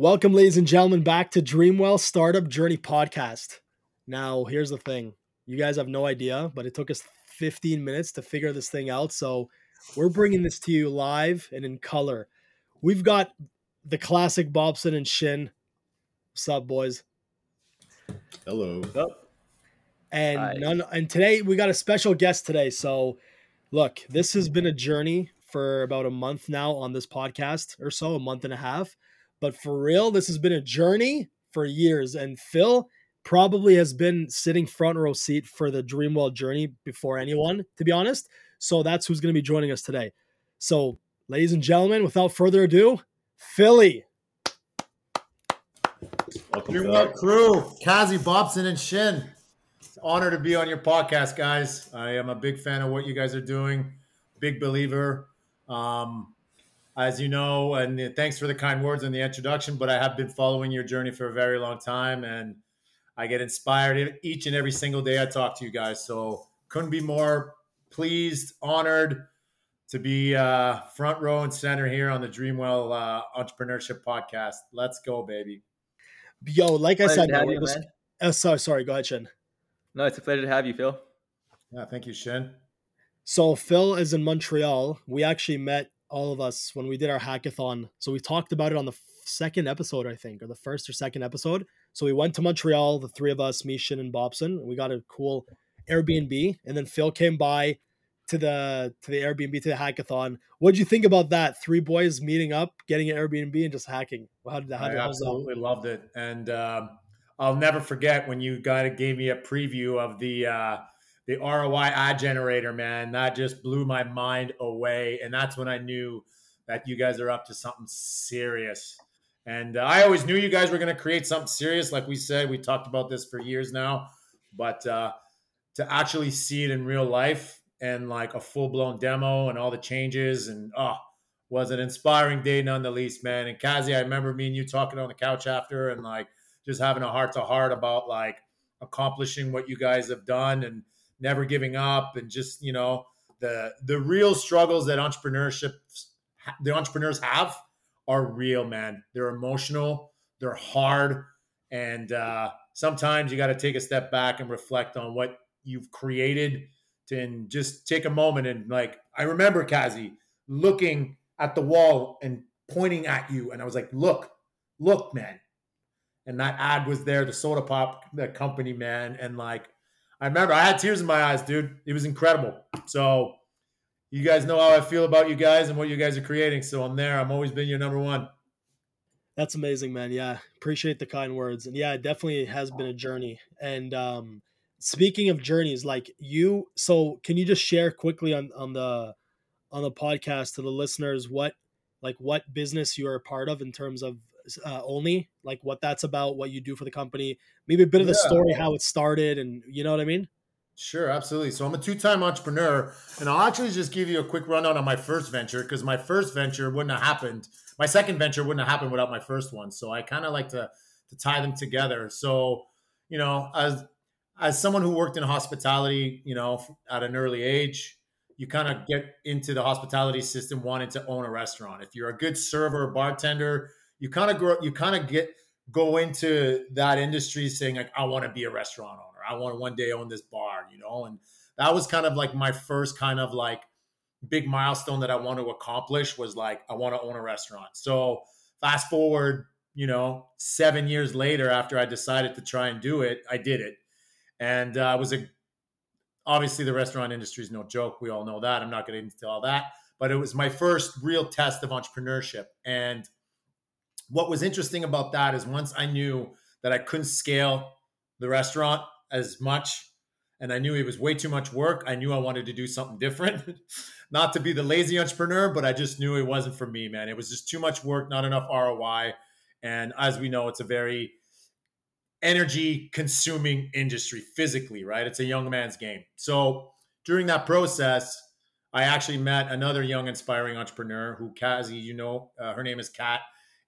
Welcome, ladies and gentlemen, back to Dreamwell Startup Journey Podcast. Now, here's the thing you guys have no idea, but it took us 15 minutes to figure this thing out. So, we're bringing this to you live and in color. We've got the classic Bobson and Shin. What's up, boys? Hello. And Hi. none and today we got a special guest today. So look, this has been a journey for about a month now on this podcast or so, a month and a half. But for real, this has been a journey for years. And Phil probably has been sitting front row seat for the Dreamwell journey before anyone, to be honest. So that's who's going to be joining us today. So, ladies and gentlemen, without further ado, Philly. Welcome Dreamwell back. crew, Kazi, Bobson, and Shin. It's an honor to be on your podcast, guys. I am a big fan of what you guys are doing. Big believer. Um, as you know, and thanks for the kind words in the introduction, but I have been following your journey for a very long time, and I get inspired each and every single day I talk to you guys. So couldn't be more pleased, honored to be uh, front row and center here on the Dreamwell uh, Entrepreneurship Podcast. Let's go, baby. Yo, like I said, to have no, you, this- man. uh, sorry, sorry, go ahead, Shin. No, it's a pleasure to have you, Phil. Yeah, thank you, Shin. So Phil is in Montreal. We actually met all of us when we did our hackathon. So we talked about it on the second episode, I think, or the first or second episode. So we went to Montreal, the three of us, me, and Bobson. We got a cool Airbnb, and then Phil came by to the to the Airbnb to the hackathon. What did you think about that? Three boys meeting up, getting an Airbnb, and just hacking. How did, how I did, that? absolutely loved it, and um, I'll never forget when you of gave me a preview of the uh, the ROI generator. Man, that just blew my mind away, and that's when I knew that you guys are up to something serious. And uh, I always knew you guys were going to create something serious. Like we said, we talked about this for years now, but uh, to actually see it in real life and like a full blown demo and all the changes and oh was an inspiring day none the least, man. And Kazi, I remember me and you talking on the couch after and like just having a heart to heart about like accomplishing what you guys have done and never giving up and just, you know, the the real struggles that entrepreneurship the entrepreneurs have are real, man. They're emotional, they're hard, and uh, sometimes you got to take a step back and reflect on what you've created to, and just take a moment and like I remember Kazi looking at the wall and pointing at you. And I was like, look, look, man. And that ad was there, the soda pop the company, man. And like, I remember I had tears in my eyes, dude. It was incredible. So you guys know how I feel about you guys and what you guys are creating. So I'm there. I'm always been your number one. That's amazing, man. Yeah, appreciate the kind words. And yeah, it definitely has been a journey. And um speaking of journeys, like you so can you just share quickly on on the on the podcast to the listeners what like what business you are a part of in terms of uh, only like what that's about, what you do for the company, maybe a bit of the Yeah. story, how it started, and you know what I mean? Sure, absolutely. So I'm a two-time entrepreneur, and I'll actually just give you a quick rundown on my first venture because my first venture wouldn't have happened. My second venture wouldn't have happened without my first one. So I kind of like to to tie them together. So you know, as as someone who worked in hospitality, you know, at an early age, you kind of get into the hospitality system wanting to own a restaurant. If you're a good server or bartender, you kind of grow, you kind of get go into that industry saying like, I want to be a restaurant owner. I want to one day own this bar, you know, and that was kind of like my first kind of like big milestone that I want to accomplish was like I want to own a restaurant. So fast forward, you know, seven years later after I decided to try and do it, I did it, and uh, it was a obviously the restaurant industry is no joke. We all know that. I'm not going to into all that, but it was my first real test of entrepreneurship. And what was interesting about that is once I knew that I couldn't scale the restaurant as much and I knew it was way too much work. I knew I wanted to do something different. not to be the lazy entrepreneur, but I just knew it wasn't for me, man. It was just too much work, not enough ROI. And as we know, it's a very energy consuming industry physically, right? It's a young man's game. So during that process, I actually met another young, inspiring entrepreneur who, Kazi, you know, uh, her name is Kat,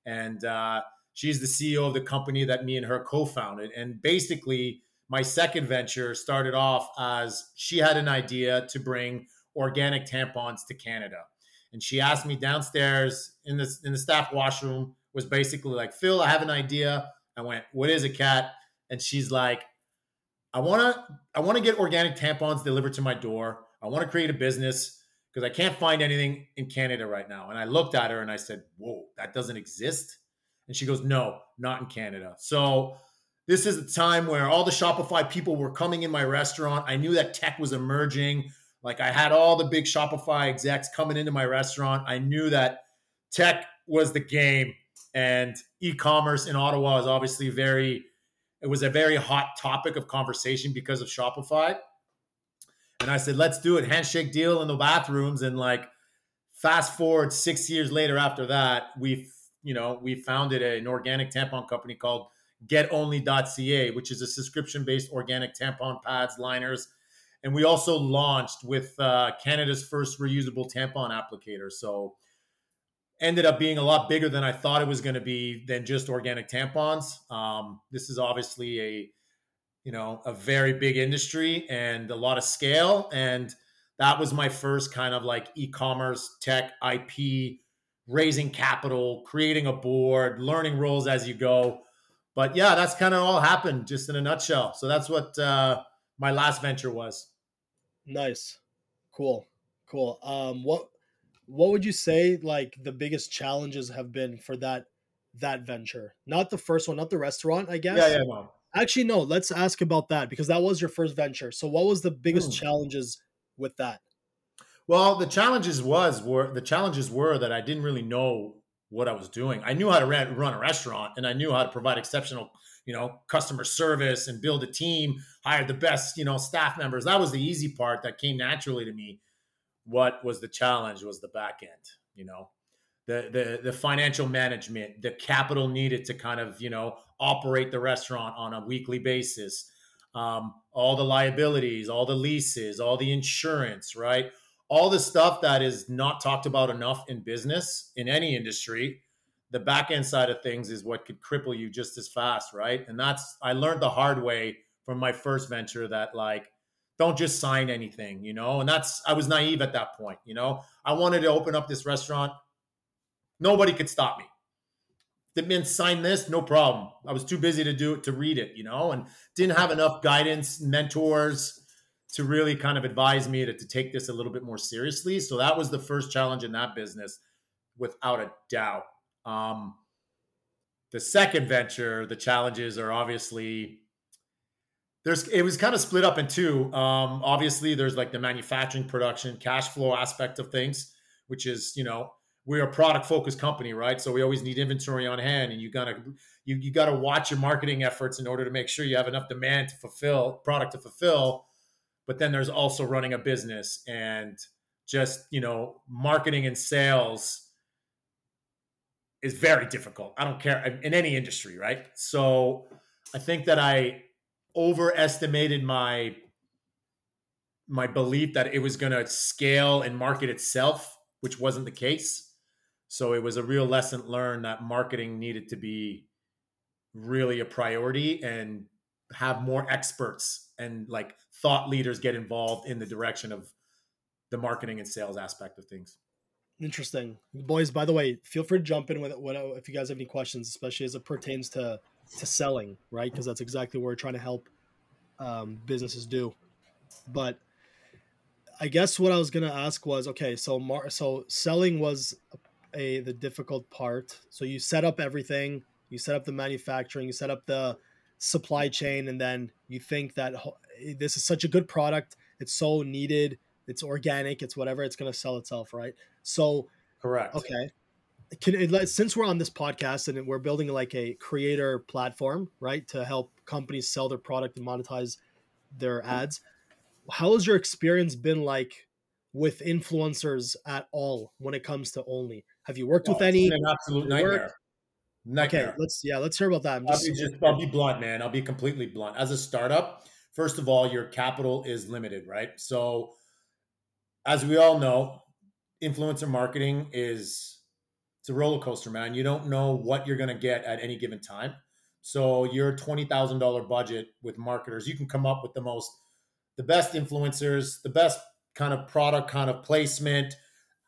and uh, she's the CEO of the company that me and her co-founded. And basically, my second venture started off as she had an idea to bring organic tampons to Canada, and she asked me downstairs in the in the staff washroom was basically like, Phil, I have an idea. I went, what is it, Kat?" And she's like, I want to, I want to get organic tampons delivered to my door. I want to create a business because I can't find anything in Canada right now. And I looked at her and I said, whoa, that doesn't exist. And she goes, no, not in Canada. So this is the time where all the Shopify people were coming in my restaurant. I knew that tech was emerging. Like I had all the big Shopify execs coming into my restaurant. I knew that tech was the game and e-commerce in Ottawa is obviously very it was a very hot topic of conversation because of Shopify. And I said, let's do it. Handshake deal in the bathrooms. And like fast forward six years later after that, we you know, we founded an organic tampon company called getonly.ca, which is a subscription based organic tampon pads, liners. And we also launched with uh, Canada's first reusable tampon applicator. So ended up being a lot bigger than I thought it was going to be than just organic tampons. Um, this is obviously a you know a very big industry and a lot of scale and that was my first kind of like e-commerce tech ip raising capital creating a board learning roles as you go but yeah, that's kind of all happened just in a nutshell. So that's what uh, my last venture was. Nice, cool, cool. Um, what what would you say like the biggest challenges have been for that that venture? Not the first one, not the restaurant, I guess. Yeah, yeah, no. Actually, no. Let's ask about that because that was your first venture. So, what was the biggest Hmm. challenges with that? Well, the challenges was were the challenges were that I didn't really know what I was doing. I knew how to run, run a restaurant and I knew how to provide exceptional, you know, customer service and build a team, hire the best, you know, staff members. That was the easy part that came naturally to me. What was the challenge was the back end, you know. The, the the financial management, the capital needed to kind of you know operate the restaurant on a weekly basis, um, all the liabilities, all the leases, all the insurance, right? all the stuff that is not talked about enough in business in any industry the back end side of things is what could cripple you just as fast right? And that's i learned the hard way from my first venture that like don't just sign anything you know? And that's i was naive at that point you know? I wanted to open up this restaurant nobody could stop me the men signed this no problem i was too busy to do it to read it you know and didn't have enough guidance mentors to really kind of advise me to, to take this a little bit more seriously. So that was the first challenge in that business, without a doubt. Um, the second venture, the challenges are obviously there's it was kind of split up in two. Um, obviously, there's like the manufacturing, production, cash flow aspect of things, which is you know we're a product focused company, right? So we always need inventory on hand, and you gotta you you gotta watch your marketing efforts in order to make sure you have enough demand to fulfill product to fulfill. But then there's also running a business and just you know marketing and sales is very difficult. I don't care in any industry right? So i think that i overestimated my my belief that it was going to scale and market itself which wasn't the case so it was a real lesson learned that marketing needed to be really a priority and have more experts and like thought leaders get involved in the direction of the marketing and sales aspect of things. Interesting, boys. By the way, feel free to jump in with what if you guys have any questions, especially as it pertains to to selling, right? Because that's exactly what we're trying to help um, businesses do. But I guess what I was gonna ask was, okay, so mar- so selling was a the difficult part. So you set up everything, you set up the manufacturing, you set up the supply chain, and then you think that this is such a good product, it's so needed, it's organic, it's whatever, it's gonna sell itself, right? So Correct. Okay. Can it, since we're on this podcast and we're building like a creator platform, right, to help companies sell their product and monetize their mm-hmm. ads, how has your experience been like with influencers at all when it comes to Only? Have you worked oh, with Oh, it's any? been an absolute nightmare. Nightmare. Okay, let's yeah, let's hear about that. I'm I'll be just I'll be blunt, man. I'll be completely blunt. As a startup, first of all, your capital is limited, right? So as we all know, influencer marketing is it's a roller coaster, man. You don't know what you're gonna get at any given time. So your twenty thousand dollar budget with marketers, you can come up with the most the best influencers, the best kind of product kind of placement,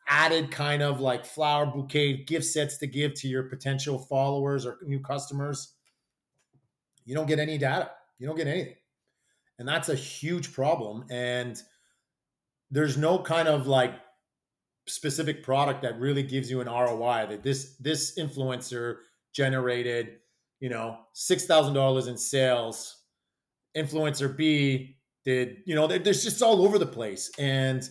added kind of like flower bouquet gift sets to give to your potential followers or new customers, you don't get any data. You don't get anything. And that's a huge problem. And there's no kind of like specific product that really gives you an ROI that this this influencer generated, you know, six thousand dollars in sales. Influencer B did, you know, there's just all over the place. And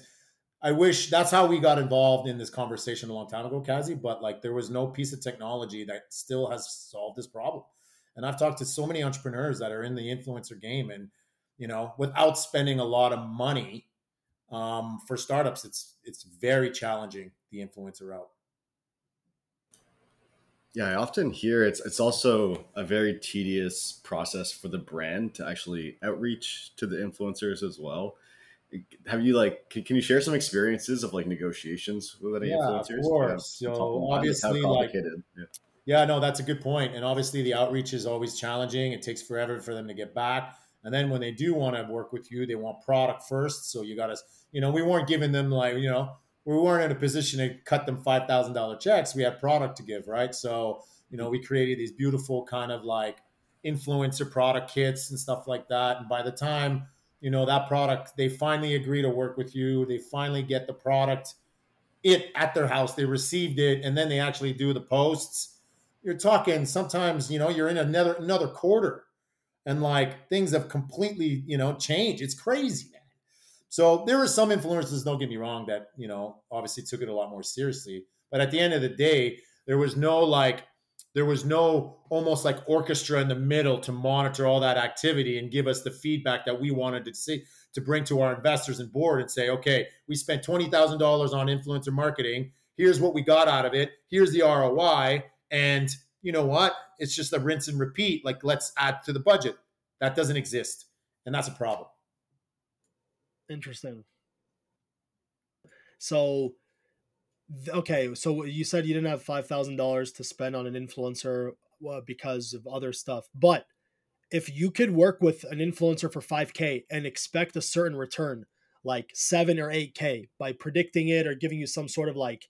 I wish that's how we got involved in this conversation a long time ago, Kazi. But like, there was no piece of technology that still has solved this problem. And I've talked to so many entrepreneurs that are in the influencer game, and you know, without spending a lot of money um, for startups, it's it's very challenging the influencer route. Yeah, I often hear it's it's also a very tedious process for the brand to actually outreach to the influencers as well. Have you like can, can you share some experiences of like negotiations with any yeah, influencers? Of course. Yeah, so obviously, like, yeah. yeah, no, that's a good point. And obviously, the outreach is always challenging. It takes forever for them to get back. And then when they do want to work with you, they want product first. So you got to, you know, we weren't giving them like, you know, we weren't in a position to cut them five thousand dollar checks. We had product to give, right? So you know, we created these beautiful kind of like influencer product kits and stuff like that. And by the time you know that product, they finally agree to work with you. They finally get the product it at their house. They received it, and then they actually do the posts. You're talking sometimes, you know, you're in another another quarter, and like things have completely, you know, changed. It's crazy, man. So there were some influencers, don't get me wrong, that, you know, obviously took it a lot more seriously. But at the end of the day, there was no like, there was no almost like orchestra in the middle to monitor all that activity and give us the feedback that we wanted to see to bring to our investors and board and say, okay, we spent $20,000 on influencer marketing. Here's what we got out of it. Here's the ROI. And you know what? It's just a rinse and repeat. Like, let's add to the budget. That doesn't exist. And that's a problem. Interesting. So, okay, so you said you didn't have five thousand dollars to spend on an influencer uh, because of other stuff, but if you could work with an influencer for five k and expect a certain return, like seven or eight k, by predicting it or giving you some sort of like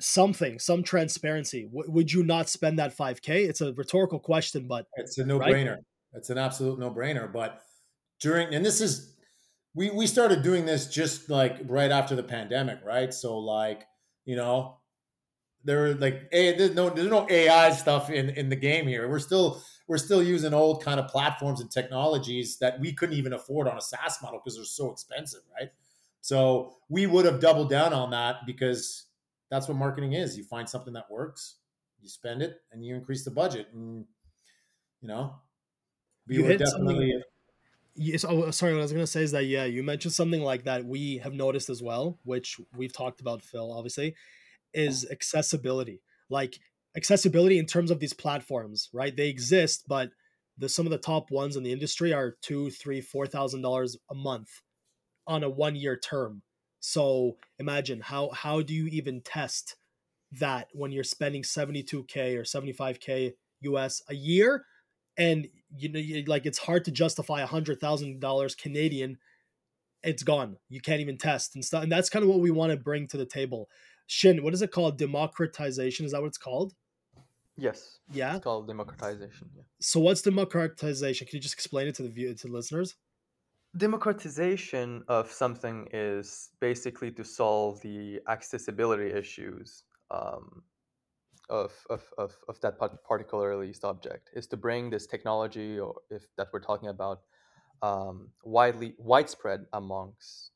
something, some transparency, w- would you not spend that five k? It's a rhetorical question, but it's a no brainer. Right? It's an absolute no brainer. But during and this is we we started doing this just like right after the pandemic, right? So like you know there like a there's no there's no AI stuff in in the game here. We're still we're still using old kind of platforms and technologies that we couldn't even afford on a SaaS model because they're so expensive, right? So we would have doubled down on that because that's what marketing is. You find something that works, you spend it, and you increase the budget, and you know we you were definitely yes, oh, sorry. What I was gonna say is that yeah, you mentioned something like that we have noticed as well, which we've talked about, Phil. Obviously, is oh. accessibility. Like accessibility in terms of these platforms, right? They exist, but the some of the top ones in the industry are two, three, four thousand dollars a month on a one year term. So imagine how how do you even test that when you're spending 72k or 75k US a year and you know like it's hard to justify a hundred thousand dollars canadian. It's gone. You can't even test and stuff and that's kind of what we want to bring to the table. Shin what is it called? Democratization? Is that what it's called? Yes. Yeah? It's called democratization yeah. So what's democratization? Can you just explain it to the view to the listeners? Democratization of something is basically to solve the accessibility issues um, of, of, of, of that particularly subject is to bring this technology or if that we're talking about um, widely widespread amongst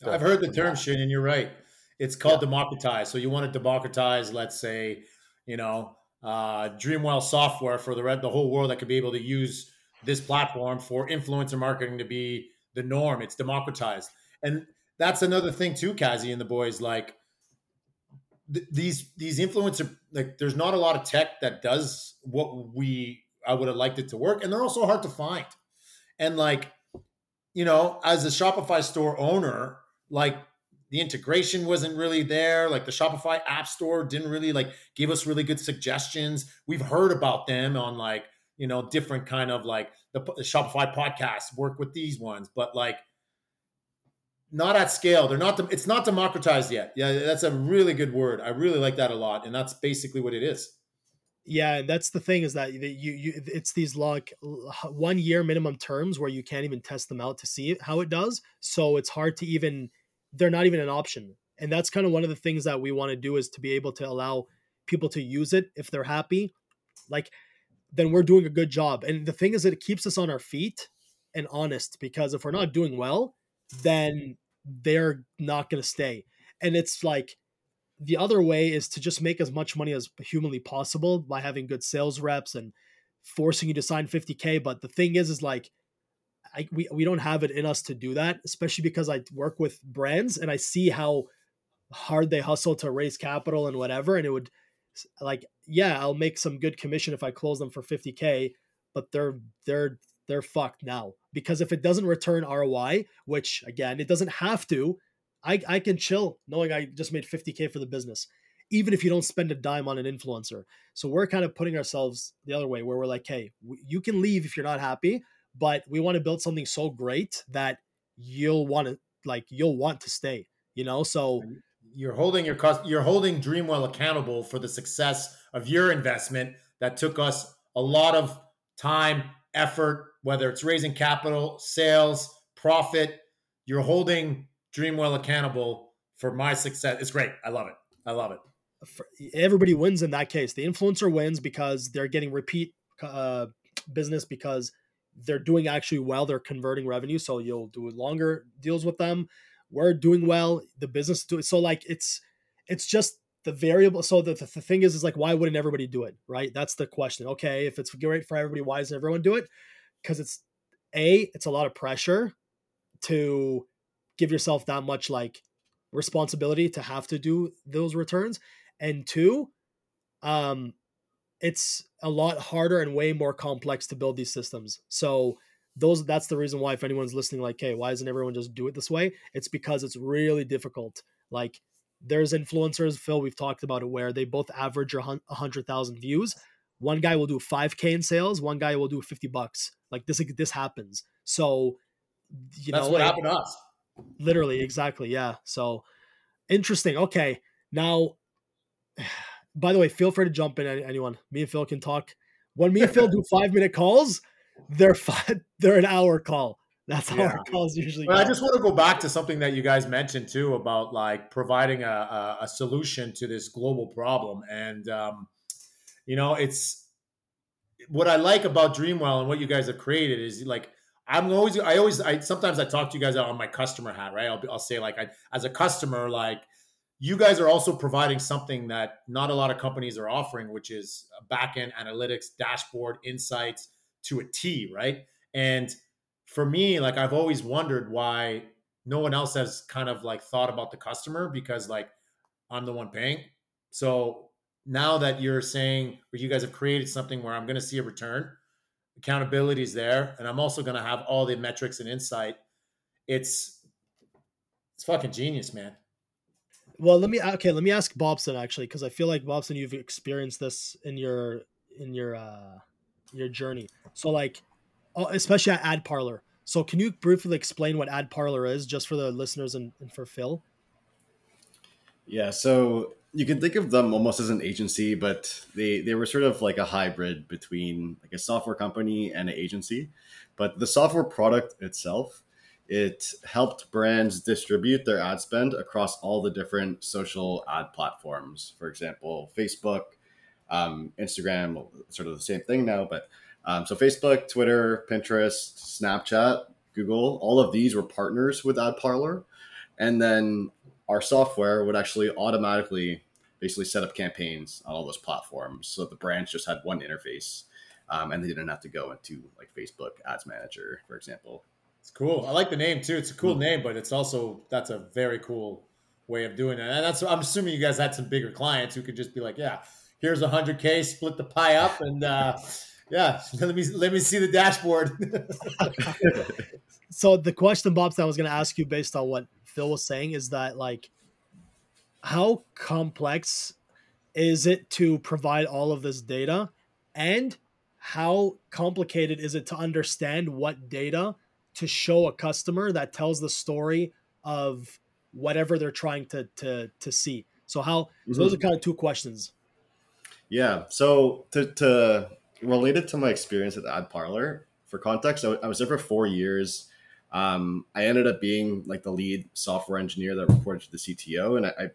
the, I've heard the term Shin and you're right. It's called yeah. democratize. So you want to democratize, let's say, you know, uh, Dreamwell software for the the whole world that could be able to use this platform for influencer marketing to be the norm. It's democratized. And that's another thing too, Kazi and the boys. Like these these influencer like there's not a lot of tech that does what we I would have liked it to work, and they're also hard to find. And like, you know, as a Shopify store owner, like the integration wasn't really there. Like the Shopify app store didn't really like give us really good suggestions. We've heard about them on like, you know, different kind of like the, the Shopify podcast work with these ones, but like not at scale. They're not. It's not democratized yet. Yeah, that's a really good word. I really like that a lot, and that's basically what it is. Yeah, that's the thing is that you you it's these like one year minimum terms where you can't even test them out to see how it does. So it's hard to even they're not even an option. And that's kind of one of the things that we want to do is to be able to allow people to use it if they're happy. Like then we're doing a good job. And the thing is it keeps us on our feet and honest because if we're not doing well, then they're not going to stay. And it's like the other way is to just make as much money as humanly possible by having good sales reps and forcing you to sign 50k but the thing is is like I, we, we don't have it in us to do that especially because i work with brands and i see how hard they hustle to raise capital and whatever and it would like yeah i'll make some good commission if i close them for 50k but they're they're they're fucked now because if it doesn't return ROI, which again, it doesn't have to, I, I can chill knowing I just made 50K for the business, even if you don't spend a dime on an influencer. So we're kind of putting ourselves the other way where we're like, hey, you can leave if you're not happy, but we want to build something so great that you'll want to like you'll want to stay, you know? So you're holding your cost you're holding Dreamwell accountable for the success of your investment that took us a lot of time, effort, whether it's raising capital, sales, profit, you're holding Dreamwell accountable for my success. It's great. I love it. I love it. Everybody wins in that case. The influencer wins because they're getting repeat uh, business because they're doing actually well. They're converting revenue, so you'll do longer deals with them. We're doing well. The business do so like it's it's just the variable. So the, the, thing is, is like why wouldn't everybody do it? Right? That's the question. Okay, if it's great for everybody, why doesn't everyone do it? because it's a it's a lot of pressure to give yourself that much like responsibility to have to do those returns and two um it's a lot harder and way more complex to build these systems so those that's the reason why if anyone's listening like hey why doesn't everyone just do it this way it's because it's really difficult like there's influencers phil we've talked about it where they both average a hundred thousand views. One guy will do 5k in sales one guy will do 50 bucks. Like this this happens. So you that's know what happened to us. Literally exactly yeah. So interesting okay. Now by the way feel free to jump in anyone. Me and phil can talk. When me and phil do five minute calls they're five, they're an hour call that's how yeah. our calls usually well, I just want to go back to something that you guys mentioned too about like providing a, a, a solution to this global problem. And um, you know, it's what I like about Dreamwell and what you guys have created is like I'm always I always I sometimes I talk to you guys on my customer hat, right? I'll, I'll say like I as a customer like you guys are also providing something that not a lot of companies are offering, which is backend analytics, dashboard, insights to a T, right? And for me, like I've always wondered why no one else has kind of like thought about the customer because like I'm the one paying. So now that you're saying or you guys have created something where I'm going to see a return, accountability is there, and I'm also going to have all the metrics and insight. It's it's fucking genius, man. Well, let me okay. Let me ask Bobson actually, because I feel like Bobson, you've experienced this in your in your uh your journey. So like, uh, especially at Ad Parlor. So can you briefly explain what Ad Parlor is, just for the listeners and, and for Phil? Yeah. So you can think of them almost as an agency, but they they were sort of like a hybrid between like a software company and an agency. But the software product itself, it helped brands distribute their ad spend across all the different social ad platforms. For example, Facebook, um, Instagram, sort of the same thing now, but um, so Facebook, Twitter, Pinterest, Snapchat, Google, all of these were partners with Ad Parlor. And then our software would actually automatically basically set up campaigns on all those platforms. So the brands just had one interface um, and they didn't have to go into like facebook ads manager for example. It's cool. I like the name too. It's a cool mm-hmm. name but it's also that's a very cool way of doing it. And that's i'm assuming you guys had some bigger clients who could just be like yeah here's a 100k split the pie up and uh, yeah let me let me see the dashboard so the question bob that i was going to ask you based on what Phil was saying is that like how complex is it to provide all of this data and how complicated is it to understand what data to show a customer that tells the story of whatever they're trying to to to see. So how mm-hmm. so those are kind of two questions. Yeah. So to to related to my experience at Ad Parlor, for context, I, was there for four years. Um, I ended up being like the lead software engineer that reported to the CTO, and I, I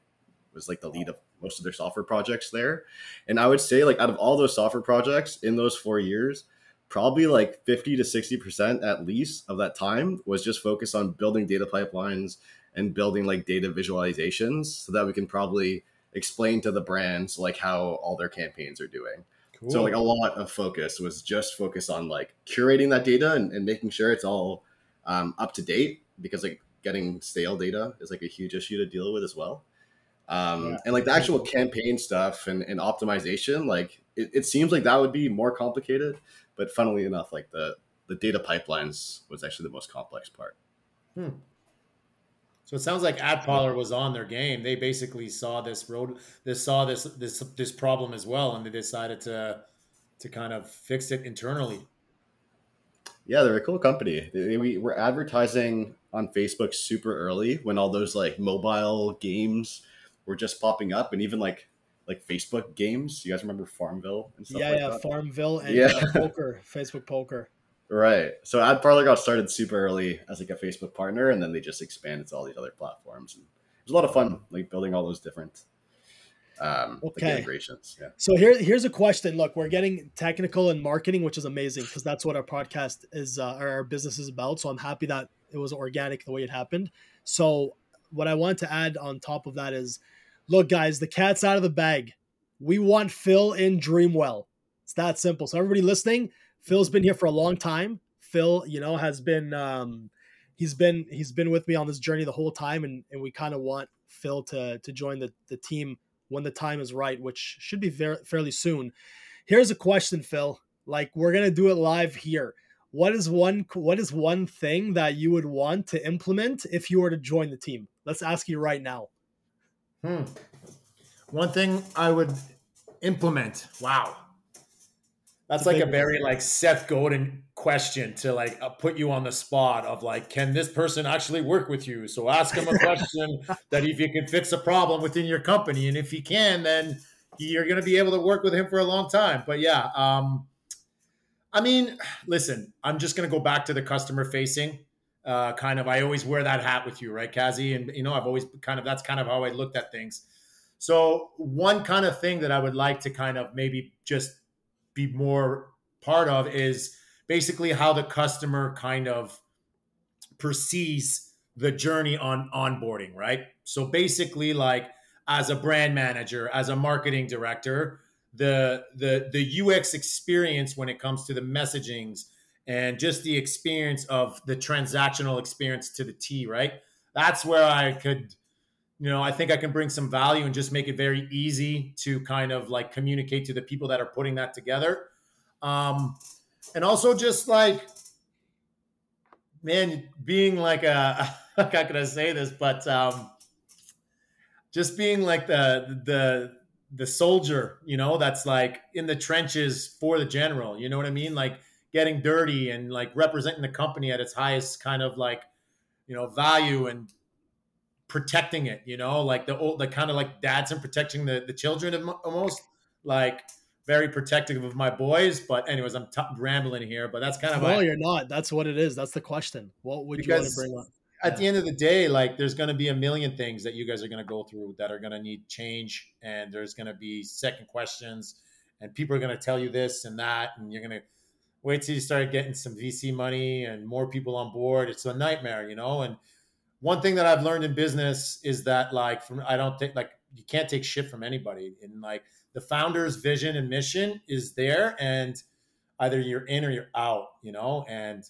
was like the lead of most of their software projects there. And I would say, like, out of all those software projects in those four years, probably like 50 to 60% at least of that time was just focused on building data pipelines and building like data visualizations so that we can probably explain to the brands like how all their campaigns are doing. Cool. So like a lot of focus was just focus on like curating that data and, and making sure it's all um, up to date because like getting stale data is like a huge issue to deal with as well. Um, yeah. And like the actual campaign stuff and, and optimization, like it, it seems like that would be more complicated, but funnily enough, like the the data pipelines was actually the most complex part. Hmm. So it sounds like AdParlor was on their game. They basically saw this road, they saw this this this problem as well, and they decided to to kind of fix it internally. Yeah, they're a cool company. we were advertising on Facebook super early when all those like mobile games were just popping up, and even like like Facebook games. You guys remember Farmville and stuff? Yeah, like yeah, that? Farmville and yeah. Uh, poker, Facebook poker. Right. So AdParlor got started super early as like a Facebook partner, and then they just expanded to all these other platforms. And it was a lot of fun, like building all those different um, okay. Like integrations. Yeah. So here, here's a question. Look, we're getting technical and marketing, which is amazing because that's what our podcast is, uh, our business is about. So I'm happy that it was organic the way it happened. So what I want to add on top of that is, look, guys, the cat's out of the bag. We want Phil in Dreamwell. It's that simple. So everybody listening, Phil's been here for a long time. Phil, you know, has been um, he's been he's been with me on this journey the whole time, and and we kind of want Phil to to join the the team when the time is right, which should be very fairly soon. Here's a question, Phil. Like we're gonna do it live here. What is one what is one thing that you would want to implement if you were to join the team? Let's ask you right now. Hmm. One thing I would implement. Wow. That's like a very like Seth Godin question to like uh, put you on the spot of like, can this person actually work with you? So ask him a question that if you can fix a problem within your company, and if he can, then you're going to be able to work with him for a long time. But yeah, um, I mean, listen, I'm just going to go back to the customer facing. Uh, kind of, I always wear that hat with you, right, Kazi? And you know, I've always kind of that's kind of how I looked at things. So one kind of thing that I would like to kind of maybe just be more part of is basically how the customer kind of perceives the journey on onboarding, right? So basically, like as a brand manager, as a marketing director, the the the UX experience when it comes to the messagings and just the experience of the transactional experience to the T, right? That's where I could, you know, I think I can bring some value and just make it very easy to kind of like communicate to the people that are putting that together. Um, and also just like, man, being like a, how can I say this, but um, just being like the, the, the soldier, you know, that's like in the trenches for the general, you know what I mean? Like getting dirty and like representing the company at its highest kind of like, you know, value and protecting it, you know, like the old, the kind of like dads and protecting the, the children of almost like, very protective of my boys. But anyways, I'm t- rambling here. But that's kind of no, you're not. That's what it is. That's the question. What would you want to bring up? At yeah. the end of the day, like there's going to be a million things that you guys are going to go through that are going to need change, and there's going to be second questions, and people are going to tell you this and that, and you're going to wait till you start getting some VC money and more people on board. It's a nightmare, you know. And one thing that I've learned in business is that like from I don't think like you can't take shit from anybody, and like the founder's vision and mission is there and either you're in or you're out you know? And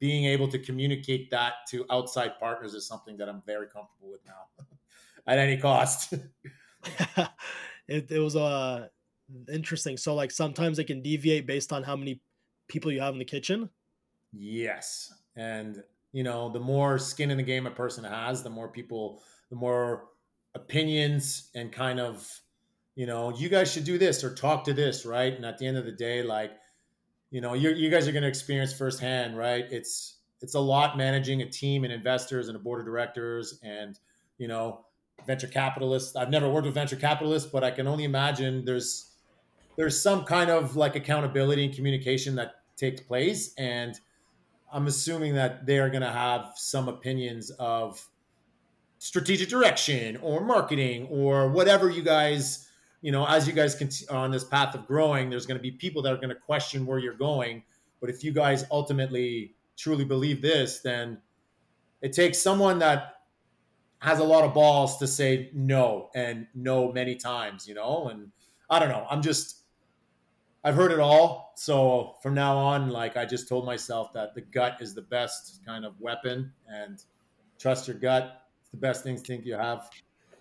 being able to communicate that to outside partners is something that i'm very comfortable with now at any cost. It, it was uh interesting. So like sometimes it can deviate based on how many people you have in the kitchen? Yes. And you know the more skin in the game a person has the more people the more opinions and kind of you know, you guys should do this or talk to this, right? And at the end of the day, like, you know, you you guys are going to experience firsthand, right? It's it's a lot managing a team and investors and a board of directors and you know venture capitalists. I've never worked with venture capitalists, but I can only imagine there's there's some kind of like accountability and communication that takes place and I'm assuming that they are going to have some opinions of strategic direction or marketing or whatever you guys, you know, as you guys continue on this path of growing, there's going to be people that are going to question where you're going. But if you guys ultimately truly believe this, then it takes someone that has a lot of balls to say no and no many times, you know? And I don't know. I'm just, I've heard it all. So from now on, like I just told myself that the gut is the best kind of weapon and trust your gut. It's the best instinct you have.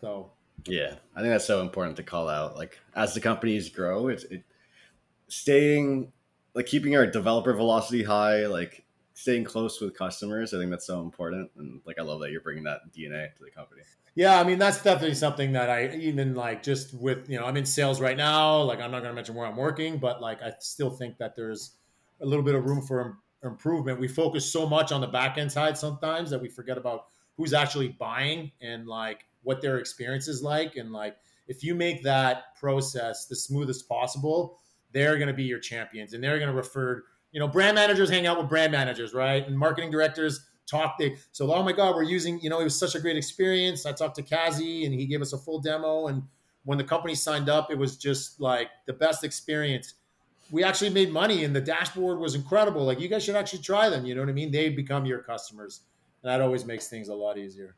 So yeah, I think that's so important to call out. Like as the companies grow, it's it, staying like keeping our developer velocity high, like staying close with customers. I think that's so important, and like I love that you're bringing that DNA to the company. Yeah, I mean that's definitely something that I even like just with you know I'm in sales right now. Like I'm not going to mention where I'm working, but like I still think that there's a little bit of room for improvement. We focus so much on the back end side sometimes that we forget about who's actually buying and like what their experience is like. And like if you make that process the smoothest possible, they're going to be your champions and they're going to refer you know, brand managers hang out with brand managers, right? And marketing directors talk. They so, oh my God, we're using. You know, it was such a great experience. I talked to Kazi, and he gave us a full demo. And when the company signed up, it was just like the best experience. We actually made money, and the dashboard was incredible. Like, you guys should actually try them. You know what I mean? They become your customers, and that always makes things a lot easier.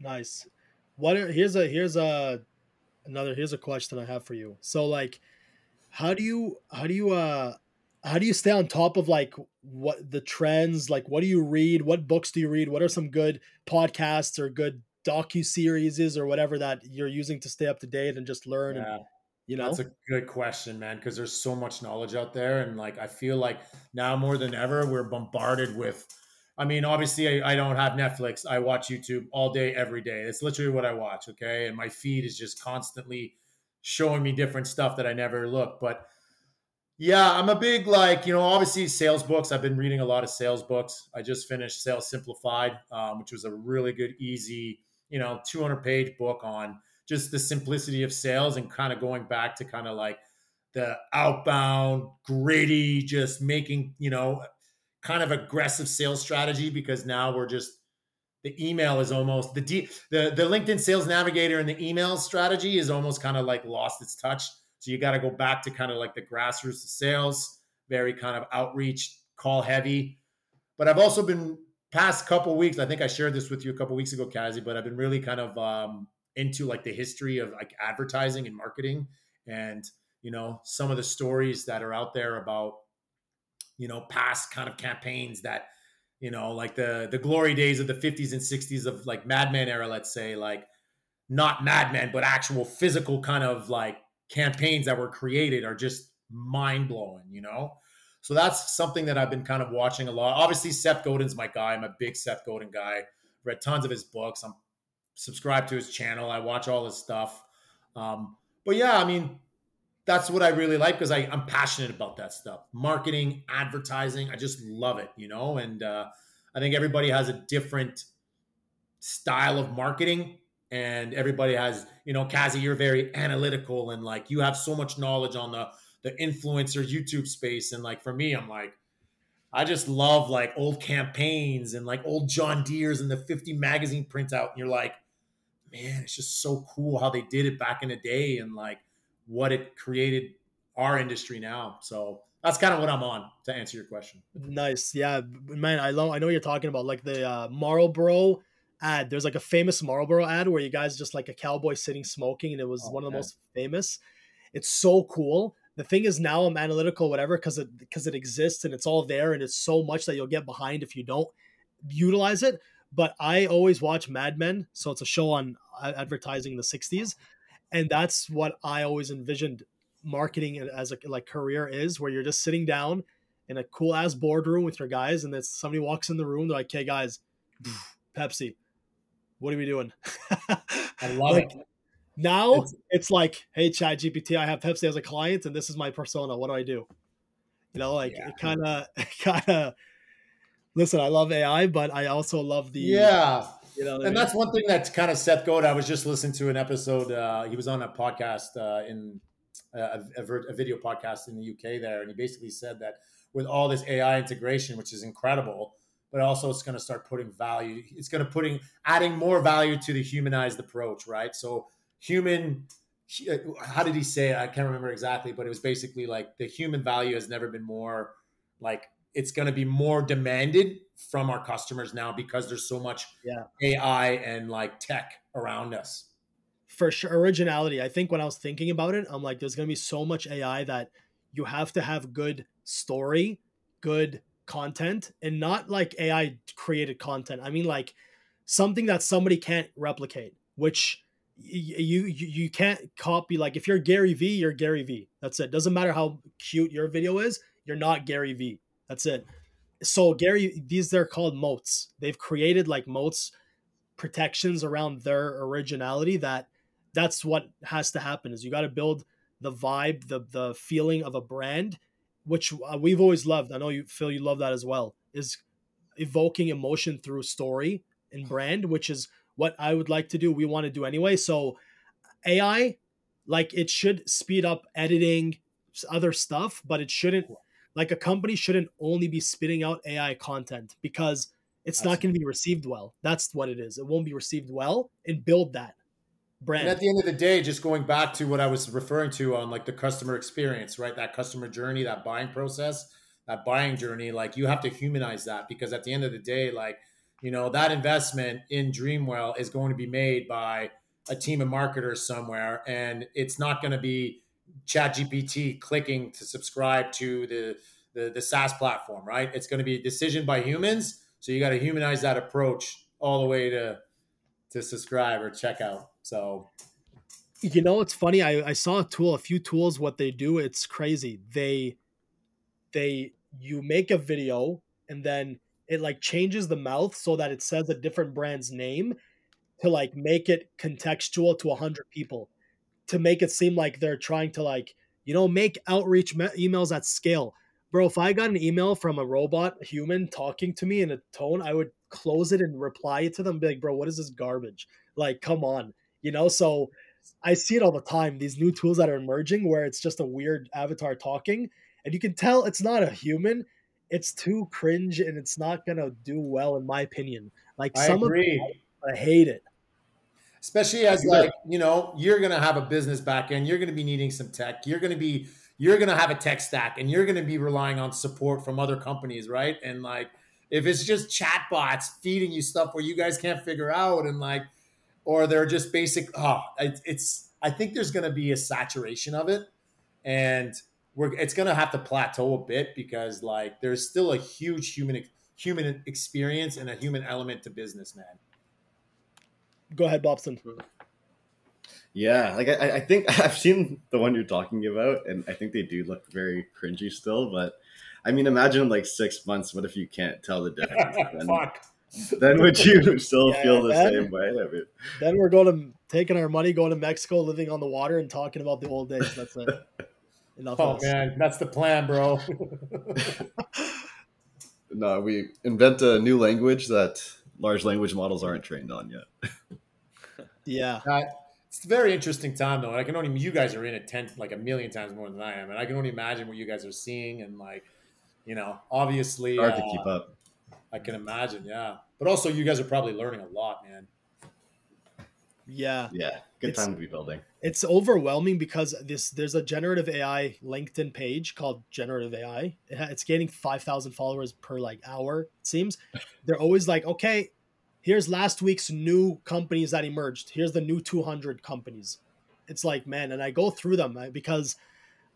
Nice. What? Here's a here's a another here's a question I have for you. So like, how do you how do you uh how do you stay on top of like what the trends like what do you read? What books do you read? What are some good podcasts or good docu series or whatever that you're using to stay up to date and just learn yeah. and you know? That's a good question man because there's so much knowledge out there and like i feel like now more than ever we're bombarded with i mean obviously I, I don't have netflix. I watch youtube all day every day. It's literally what i watch okay? And my feed is just constantly showing me different stuff that i never look but yeah, I'm a big like you know obviously sales books. I've been reading a lot of sales books. I just finished Sales Simplified, um, which was a really good, easy you know 200 page book on just the simplicity of sales and kind of going back to kind of like the outbound gritty, just making you know kind of aggressive sales strategy because now we're just the email is almost the D, the the LinkedIn Sales Navigator and the email strategy is almost kind of like lost its touch so you got to go back to kind of like the grassroots sales, very kind of outreach, call heavy. But I've also been past couple weeks. I think I shared this with you a couple weeks ago, Kazi. But I've been really kind of um, into like the history of like advertising and marketing, and you know some of the stories that are out there about you know past kind of campaigns that you know like the the glory days of the 50s and 60s of like Mad Men era, let's say like not Mad Men, but actual physical kind of like campaigns that were created are just mind blowing, you know? So that's something that I've been kind of watching a lot. Obviously, Seth Godin's my guy. I'm a big Seth Godin guy. Read tons of his books. I'm subscribed to his channel. I watch all his stuff. Um, but yeah, I mean, that's what I really like because I'm passionate about that stuff. Marketing, advertising, I just love it, you know? And uh, I think everybody has a different style of marketing and everybody has you know kazi you're very analytical and like you have so much knowledge on the the influencer youtube space and like for me i'm like i just love like old campaigns and like old john deere's and the 50 magazine printout and you're like man it's just so cool how they did it back in the day and like what it created our industry now so that's kind of what I'm on to answer your question. Nice, yeah, man. I know I know you're talking about, like the uh, Marlboro ad. There's like a famous Marlboro ad where you guys just like a cowboy sitting smoking, and it was oh, one of the most famous. It's so cool. The thing is now I'm analytical, whatever, because it because it exists and it's all there, and it's so much that you'll get behind if you don't utilize it. But I always watch Mad Men, so it's a show on uh, advertising in the '60s, and that's what I always envisioned marketing as a like career is, where you're just sitting down in a cool ass boardroom with your guys, and then somebody walks in the room, they're like, "Okay, guys, Pepsi, what are we doing? I love like, it. Now it's, it's, like, hey, Chat GPT, I have Pepsi as a client, and this is my persona. What do I do? You know, like yeah. it kind of, kind of. listen, I love AI, but I also love the Yeah. You know, what I And mean? that's one thing that's kind of Seth Godin. I was just listening to an episode. Uh, he was on a podcast uh, in uh, a, a, a video podcast in the UK there, and he basically said that with all this AI integration, which is incredible, but also it's going to start putting value. It's going to putting adding more value to the humanized approach, right? So human. Uh, how did he say? It? I can't remember exactly, but it was basically like the human value has never been more like it's going to be more demanded from our customers now because there's so much Yeah. AI and like tech around us. for sure originality i think when i was thinking about it i'm like there's going to be so much ai that you have to have good story good content and not like ai created content i mean like something that somebody can't replicate which you you, can't copy like if you're gary V, you're gary V. that's it doesn't matter how cute your video is you're not gary V. that's it so gary these they're called moats they've created like moats protections around their originality that that's what has to happen is you got to build the vibe the the feeling of a brand which uh, we've always loved i know you phil you love that as well is evoking emotion through story and brand which is what i would like to do we want to do anyway so ai like it should speed up editing other stuff but it shouldn't like a company shouldn't only be spitting out ai content because it's not going to be received well. That's what it is. It won't be received well and build that brand And at the end of the day, just going back to what I was referring to on like the customer experience, right? That customer journey, that buying process, that buying journey, like you have to humanize that because at the end of the day, like, you know, that investment in Dreamwell is going to be made by a team of marketers somewhere. And it's not going to be ChatGPT clicking to subscribe to the, the, the SaaS platform, right? It's going to be a decision by humans. So you got to humanize that approach all the way to, to subscribe or check out. So you know it's funny. I, I saw a tool a few tools what they do it's crazy. They they you make a video and then it like changes the mouth so that it says a different brand's name to like make it contextual to 100 people. To make it seem like they're trying to like you know make outreach me- emails at scale. Bro if i got an email from a robot human talking to me in a tone i would close it and reply it to them be like bro what is this garbage like come on you know so i see it all the time these new tools that are emerging where it's just a weird avatar talking and you can tell it's not a human it's too cringe and it's not gonna do well in my opinion like I some agree. of i hate it Especially as Good. like, you know, you're gonna have a business back end, you're gonna be needing some tech, you're gonna be you're gonna have a tech stack and you're gonna be relying on support from other companies, right? And like if it's just chatbots feeding you stuff where you guys can't figure out and like or they're just basic oh it, it's I think there's gonna be a saturation of it and we're it's gonna have to plateau a bit because like there's still a huge human human experience and a human element to business, man. go ahead bobson Yeah, like I, I think I've seen the one you're talking about, and I think they do look very cringy still. But I mean, imagine like six months, what if you can't tell the difference? then, Fuck. then would you still Yeah, feel the then- same way? I mean, then we're going to taking our money going to mexico living on the water and talking about the old days that's it enough Oh else. man, that's the plan, bro. no, we invent a new language that large language models aren't trained on yet. yeah Uh, it's a very interesting time though. I can only you guys are in it ten like a million times more than I am, and I can only imagine what you guys are seeing and like, you know, obviously Hard to uh, keep up. I can imagine, yeah. But also, you guys are probably learning a lot, man. yeah Yeah, good It's- time to be building. it's overwhelming because this there's a generative AI LinkedIn page called Generative AI. It it's gaining five thousand followers per like hour. It seems they're always like, okay, here's last week's new companies that emerged. Here's the new two hundred companies. It's like man, and I go through them uh, because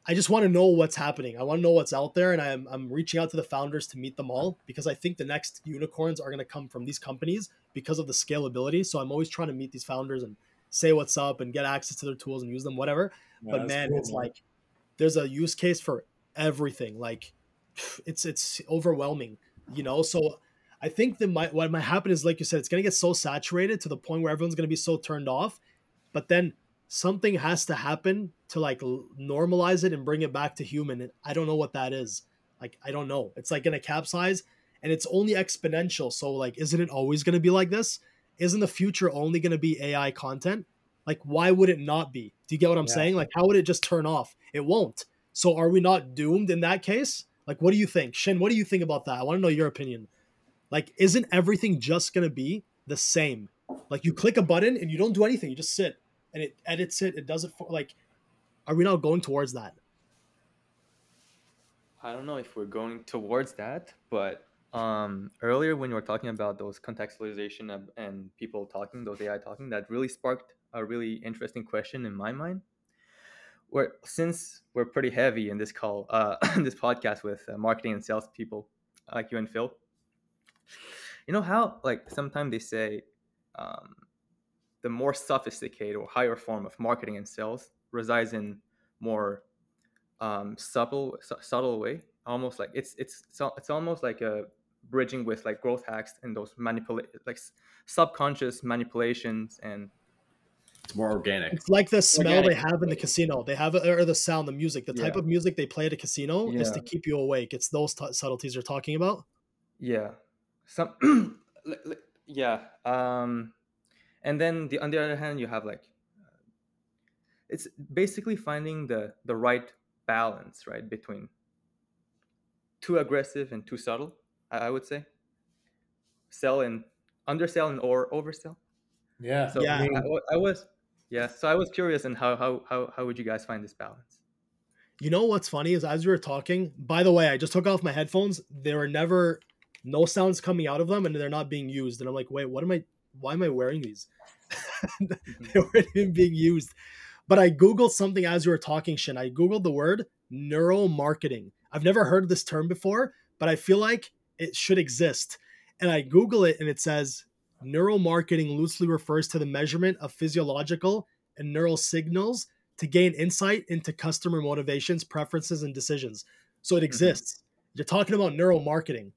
I just want to know what's happening. I want to know what's out there, and I'm I'm reaching out to the founders to meet them all because I think the next unicorns are going to come from these companies because of the scalability. So I'm always trying to meet these founders and say what's up and get access to their tools and use them, whatever. Yeah, but man, cool, it's like there's a use case for everything. Like it's it's overwhelming, you know. So I think that might what might happen is like you said, it's gonna get so saturated to the point where everyone's gonna be so turned off. But then something has to happen to like normalize it and bring it back to human. And I don't know what that is. Like I don't know. It's like gonna capsize, and it's only exponential. So like, isn't it always going to be like this? Isn't the future only going to be AI content? Like, why would it not be? Do you get what I'm Yeah. saying? Like, how would it just turn off? It won't. So are we not doomed in that case? Like, what do you think, Shin? What do you think about that? I want to know your opinion. Like, isn't everything just going to be the same? Like, you click a button and you don't do anything. You just sit and it edits it. It does it for like. Are we now going towards that? I don't know if we're going towards that, but um, earlier when you were talking about those contextualization and, people talking, those AI talking, that really sparked a really interesting question in my mind. Where since we're pretty heavy in this call, uh, this podcast with uh, marketing and sales people like you and Phil, you know how like sometimes they say um, the more sophisticated or higher form of marketing and sales resides in more um, subtle su- subtle way almost like it's it's it's almost like a bridging with like growth hacks and those manipulate like subconscious manipulations and It's more organic. It's like the smell Organic. they have in the casino. They have or the sound, the music, the type Yeah. of music they play at a casino is to keep you awake. It's those t- subtleties you're talking about. yeah some li- li- yeah um and then the on the other hand you have like it's basically finding the the right balance right between too aggressive and too subtle i, I would say sell and undersell and or oversell Yeah. So Yeah. I, I was, yeah. So I was curious, and how how how how would you guys find this balance? You know what's funny is as we were talking, by the way, I just took off my headphones. There were never no sounds coming out of them and they're not being used. And I'm like, wait, what am I why am I wearing these? Mm-hmm. they weren't even being used. But I Googled something as you were talking, Shin. I Googled the word neuromarketing. I've never heard this term before, but I feel like it should exist. And I Google it and it says neuromarketing loosely refers to the measurement of physiological and neural signals to gain insight into customer motivations, preferences, and decisions. So it mm-hmm. exists. You're talking about neuromarketing.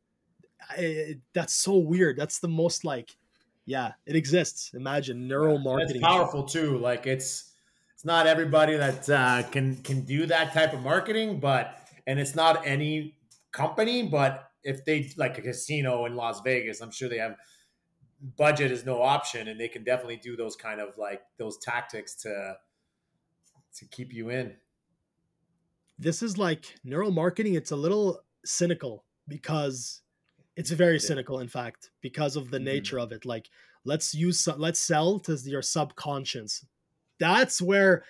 I- that's so weird. That's the most like, yeah, it exists. Imagine neuromarketing. It's powerful too. Like it's it's not everybody that uh, can can do that type of marketing, but and it's not any company. But if they like a casino in Las Vegas, I'm sure they have budget is no option, and they can definitely do those kind of like those tactics to to keep you in. this is like neural marketing. it's a little cynical because it's very cynical in fact because of the Mhm. nature of it. Like let's use let's sell to your subconscious. That's where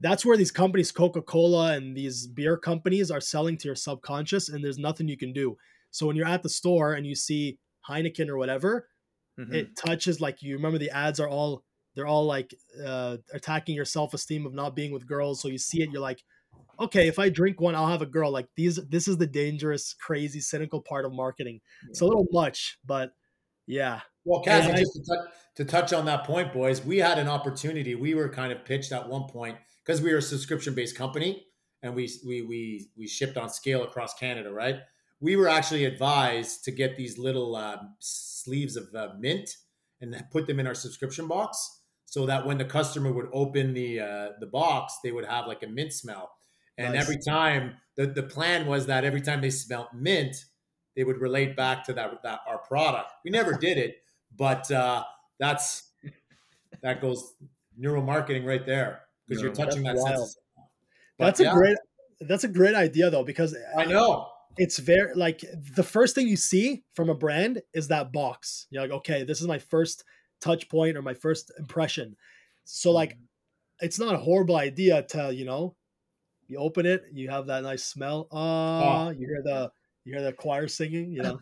that's where these companies coca-cola and these beer companies are selling to your subconscious and there's nothing you can do. So when you're at the store and you see heineken or whatever Mhm. it touches like you remember the ads are all they're all like uh attacking your self-esteem of not being with girls. So you see it you're like okay if i drink one i'll have a girl like these this is the dangerous crazy cynical part of marketing it's a little much but yeah Well, Kazi, I- just to touch, to touch on that point, boys, we had an opportunity. We were kind of pitched at one point because we were a subscription based company and we we we we shipped on scale across Canada, right? We were actually advised to get these little uh, sleeves of uh, mint and put them in our subscription box, so that when the customer would open the uh, the box, they would have like a mint smell. And Nice. every time the the plan was that every time they smelled mint, they would relate back to that that our product. We never did it, but uh, that's that goes neuromarketing right there because you're touching that that's sense. But that's yeah, a great that's a great idea though because I know. it's very like the first thing you see from a brand is that box. You're like, okay, this is my first touch point or my first impression. So like it's not a horrible idea to, you know, you open it, you have that nice smell. Ah, you hear the you hear the choir singing, you know.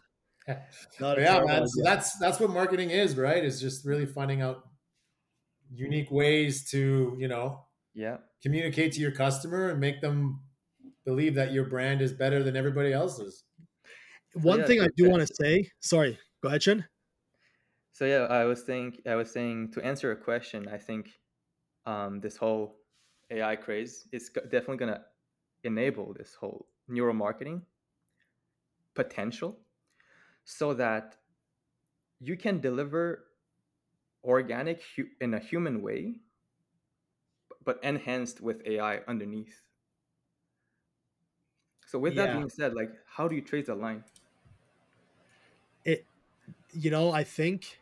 Not yeah, man. So that's that's what marketing is, right? Is just really finding out unique ways to you know yeah. communicate to your customer and make them believe that your brand is better than everybody else's. One yeah, thing I do that- want to say, sorry, go ahead, Shin. So yeah, I was think I was saying to answer a question. I think um, this whole AI craze is definitely gonna enable this whole neuromarketing potential, so that you can deliver organic hu- in a human way, but enhanced with AI underneath. So with that being said, like, how do you trace the line? It you know, I think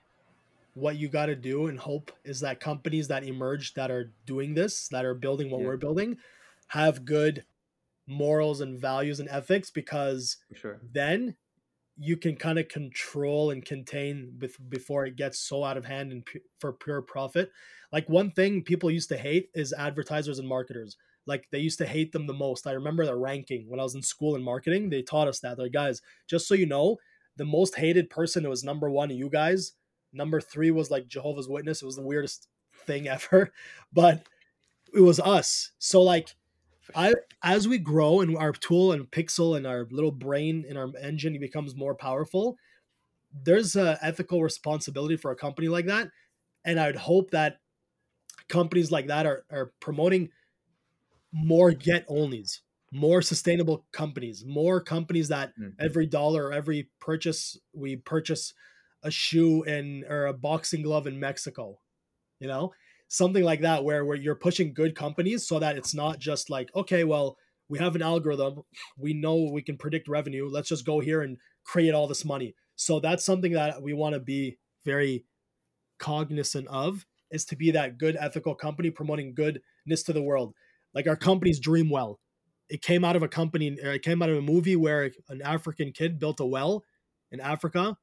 what you got to do and hope is that companies that emerge that are doing this, that are building what Yeah. we're building, have good morals and values and ethics because sure. then you can kind of control and contain bef- before it gets so out of hand and pu- for pure profit. Like one thing people used to hate is advertisers and marketers. Like they used to hate them the most. I remember the ranking when I was in school in marketing. They taught us that. They're like, guys, just so you know, the most hated person was number one, you guys. Number three was like Jehovah's Witness. It was the weirdest thing ever, but it was us. So like I as we grow and our tool and pixel and our little brain and our engine becomes more powerful, there's a ethical responsibility for a company like that. And I'd hope that companies like that are, are promoting more GetOnlys, more sustainable companies, more companies that Mhm. every dollar, every purchase, we purchase a shoe in or a boxing glove in Mexico, you know, something like that, where, where you're pushing good companies so that it's not just like, okay, well, we have an algorithm, we know we can predict revenue, let's just go here and create all this money. So that's something that we want to be very cognizant of is to be that good ethical company promoting goodness to the world. Like our company's Dreamwell. It came out of a company, it came out of a movie where an African kid built a well in Africa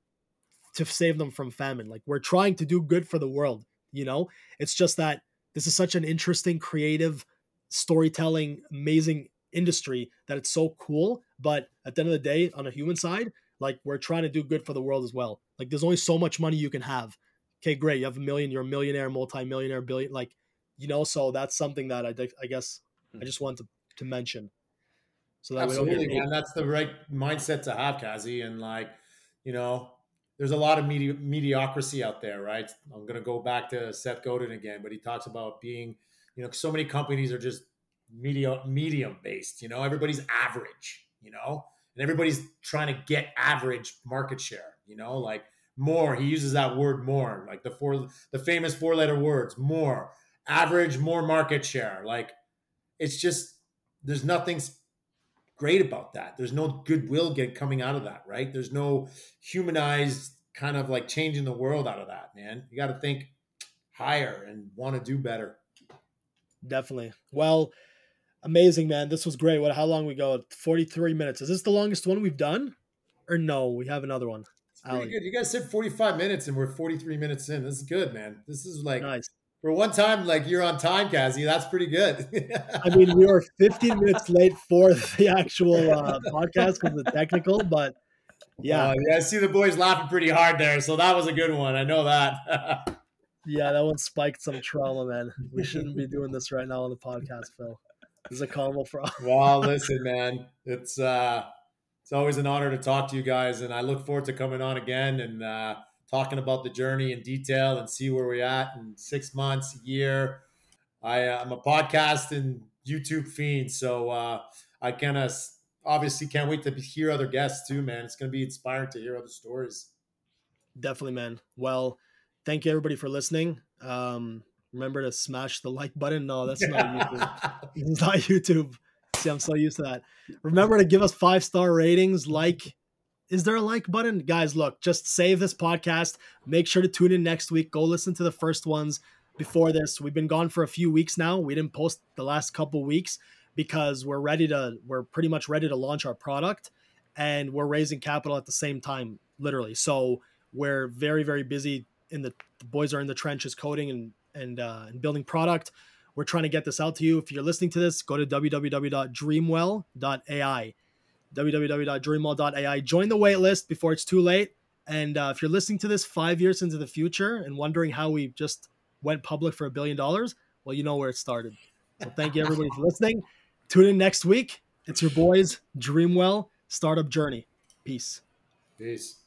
to save them from famine. Like we're trying to do good for the world, you know? It's just that this is such an interesting, creative, storytelling, amazing industry that it's so cool. But at the end of the day, on a human side, like we're trying to do good for the world as well. Like there's only so much money you can have. Okay, great. You have a million, you're a millionaire, multi-millionaire, billion, like, you know, so that's something that I, I guess hmm. I just want to, to mention. So that Absolutely, man. That's the right mindset to have, Kazi. And like, you know, there's a lot of medi- mediocrity out there, right? I'm gonna go back to Seth Godin again, but he talks about being, you know, so many companies are just medium medium based. You know, everybody's average. You know, and everybody's trying to get average market share. You know, like more. He uses that word more, like the four, the famous four letter words, more average, more market share. Like, it's just there's nothing great about that. There's no goodwill get coming out of that, right? There's no humanized kind of like changing the world out of that, man. You got to think higher and want to do better. Definitely. Well, amazing, man. This was great. What? How long we go? Forty-three minutes. Is this the longest one we've done, or no? We have another one. It's pretty Ali. good. You guys said 45 minutes and we're 43 minutes in. This is good, man. This is like Nice. For one time, like you're on time, Kazi. That's pretty good. I mean, we were 15 minutes late for the actual uh, podcast because of the technical, but yeah, Uh, yeah, I see the boys laughing pretty hard there. So that was a good one. I know that. yeah, that one spiked some trauma, man. We shouldn't be doing this right now on the podcast, Phil. This is a combo for all. well, listen, man, it's uh, it's always an honor to talk to you guys, and I look forward to coming on again and uh, talking about the journey in detail and see where we're at in six months, a year. I, uh, I'm a podcast and YouTube fiend, so uh, I kind of obviously can't wait to hear other guests too, man. It's going to be inspiring to hear other stories. Definitely, man. Well, thank you everybody for listening. Um, remember to smash the like button. No, that's not YouTube. It's not YouTube. See, I'm so used to that. Remember to give us five star ratings. Like, is there a like button? Guys, look, just save this podcast. Make sure to tune in next week. Go listen to the first ones before this. We've been gone for a few weeks now. We didn't post the last couple weeks because we're ready to, we're pretty much ready to launch our product and we're raising capital at the same time, literally. So we're very, very busy in the, the boys are in the trenches coding and, and, uh, and building product we're trying to get this out to you. If you're listening to this, go to www.dreamwell.ai. www.dreamwell.ai. Join the wait list before it's too late. And uh, if you're listening to this five years into the future and wondering how we just went public for a billion dollars, well, you know where it started. So thank you everybody for listening. Tune in next week. It's your boys, Dreamwell Startup Journey. Peace. Peace.